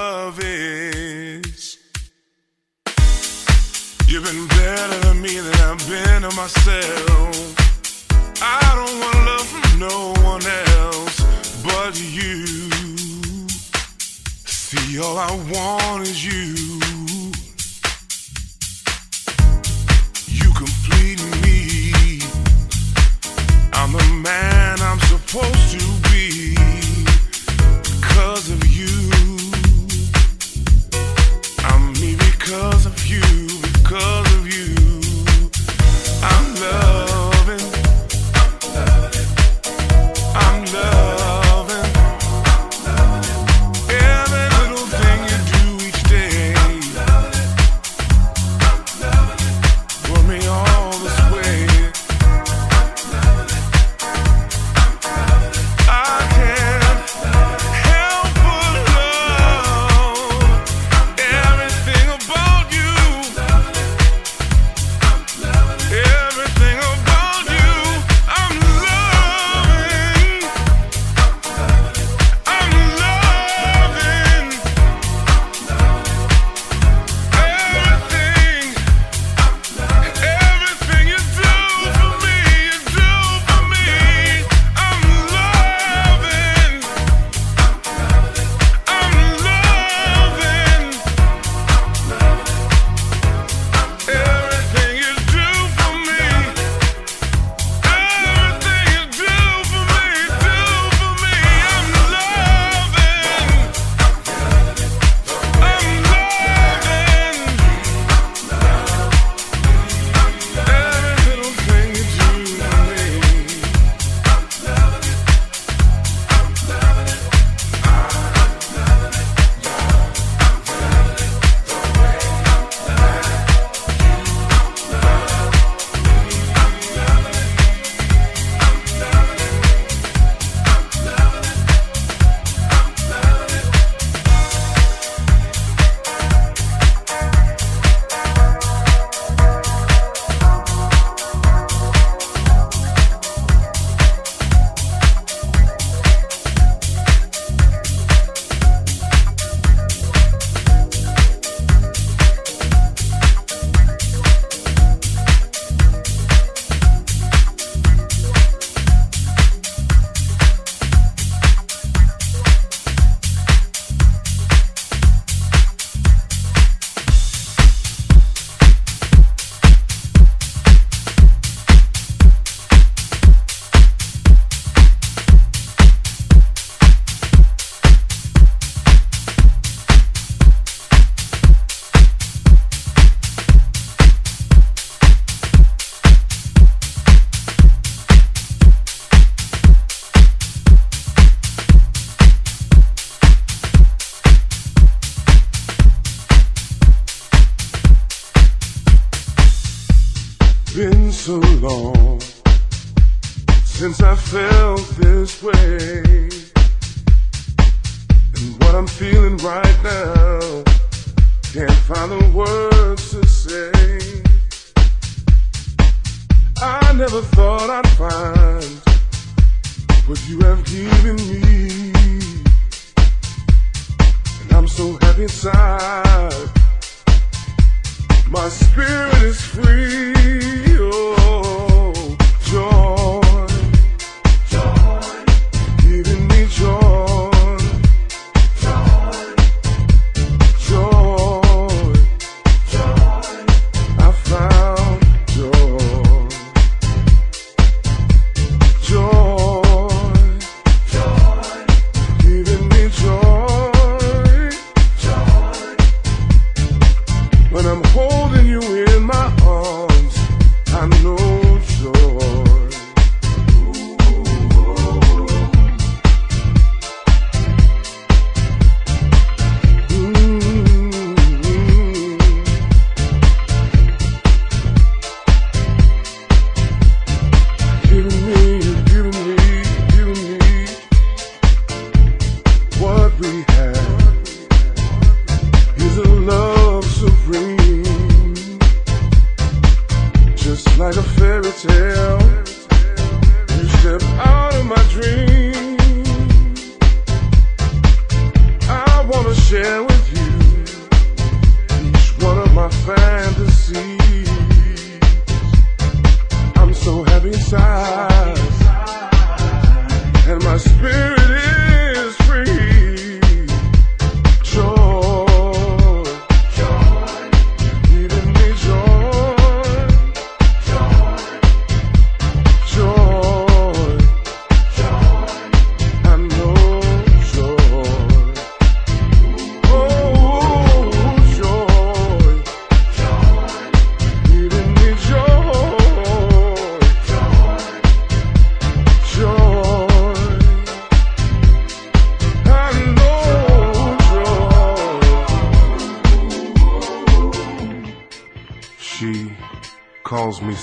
love is. You've been better than me than I've been to myself. I don't want love from no one else but you. See, all I want is you. You complete me. I'm the man I'm supposed to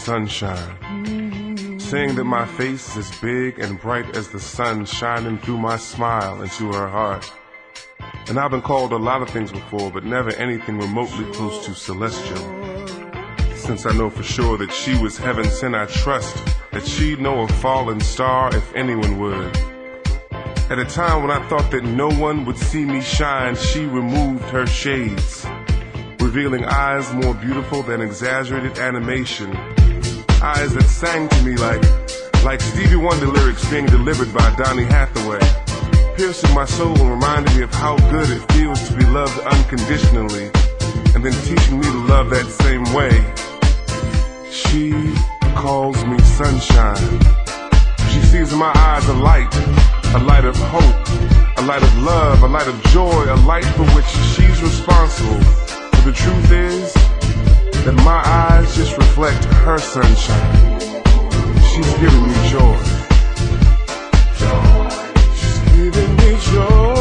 sunshine, saying that my face is big and bright as the sun shining through my smile into her heart. And I've been called a lot of things before, but never anything remotely close to celestial. Since I know for sure that she was heaven sent, I trust that she'd know a fallen star if anyone would. At a time when I thought that no one would see me shine, she removed her shades, revealing eyes more beautiful than exaggerated animation. Eyes that sang to me like, like Stevie Wonder lyrics being delivered by Donny Hathaway, piercing my soul and reminding me of how good it feels to be loved unconditionally, and then teaching me to love that same way. She calls me sunshine. She sees in my eyes a light, a light of hope, a light of love, a light of joy, a light for which she's responsible. But the truth is that my eyes just reflect her sunshine. She's giving me joy. She's giving me joy.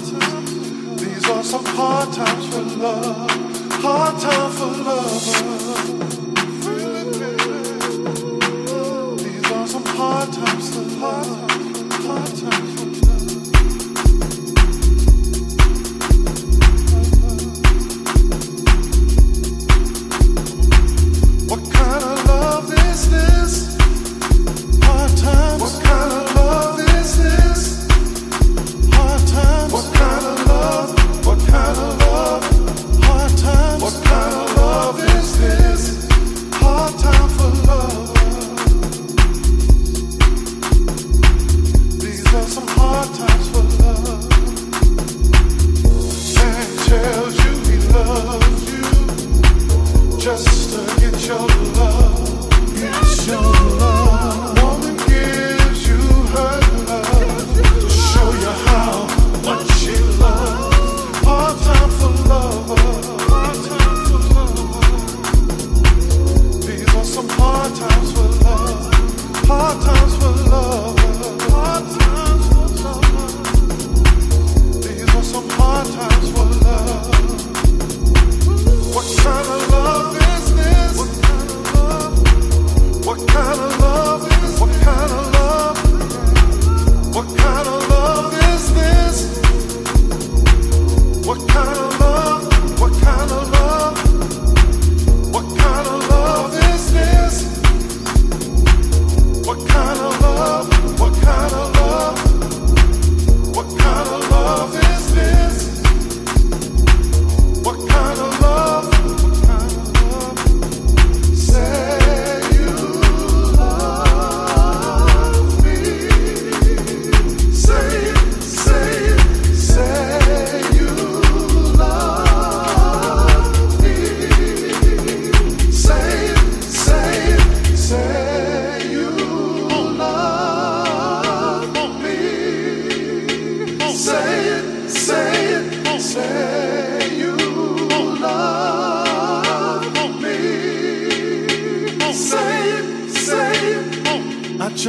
These are some hard times for love. Hard times for lovers. These are some hard times for love.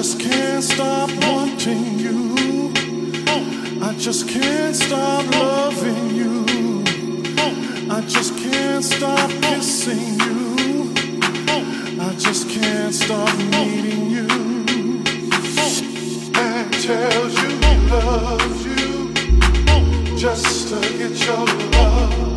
just can't stop wanting you. I just can't stop loving you. I just can't stop kissing you. I just can't stop needing you. And tells you he loves you just to get your love.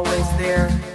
I was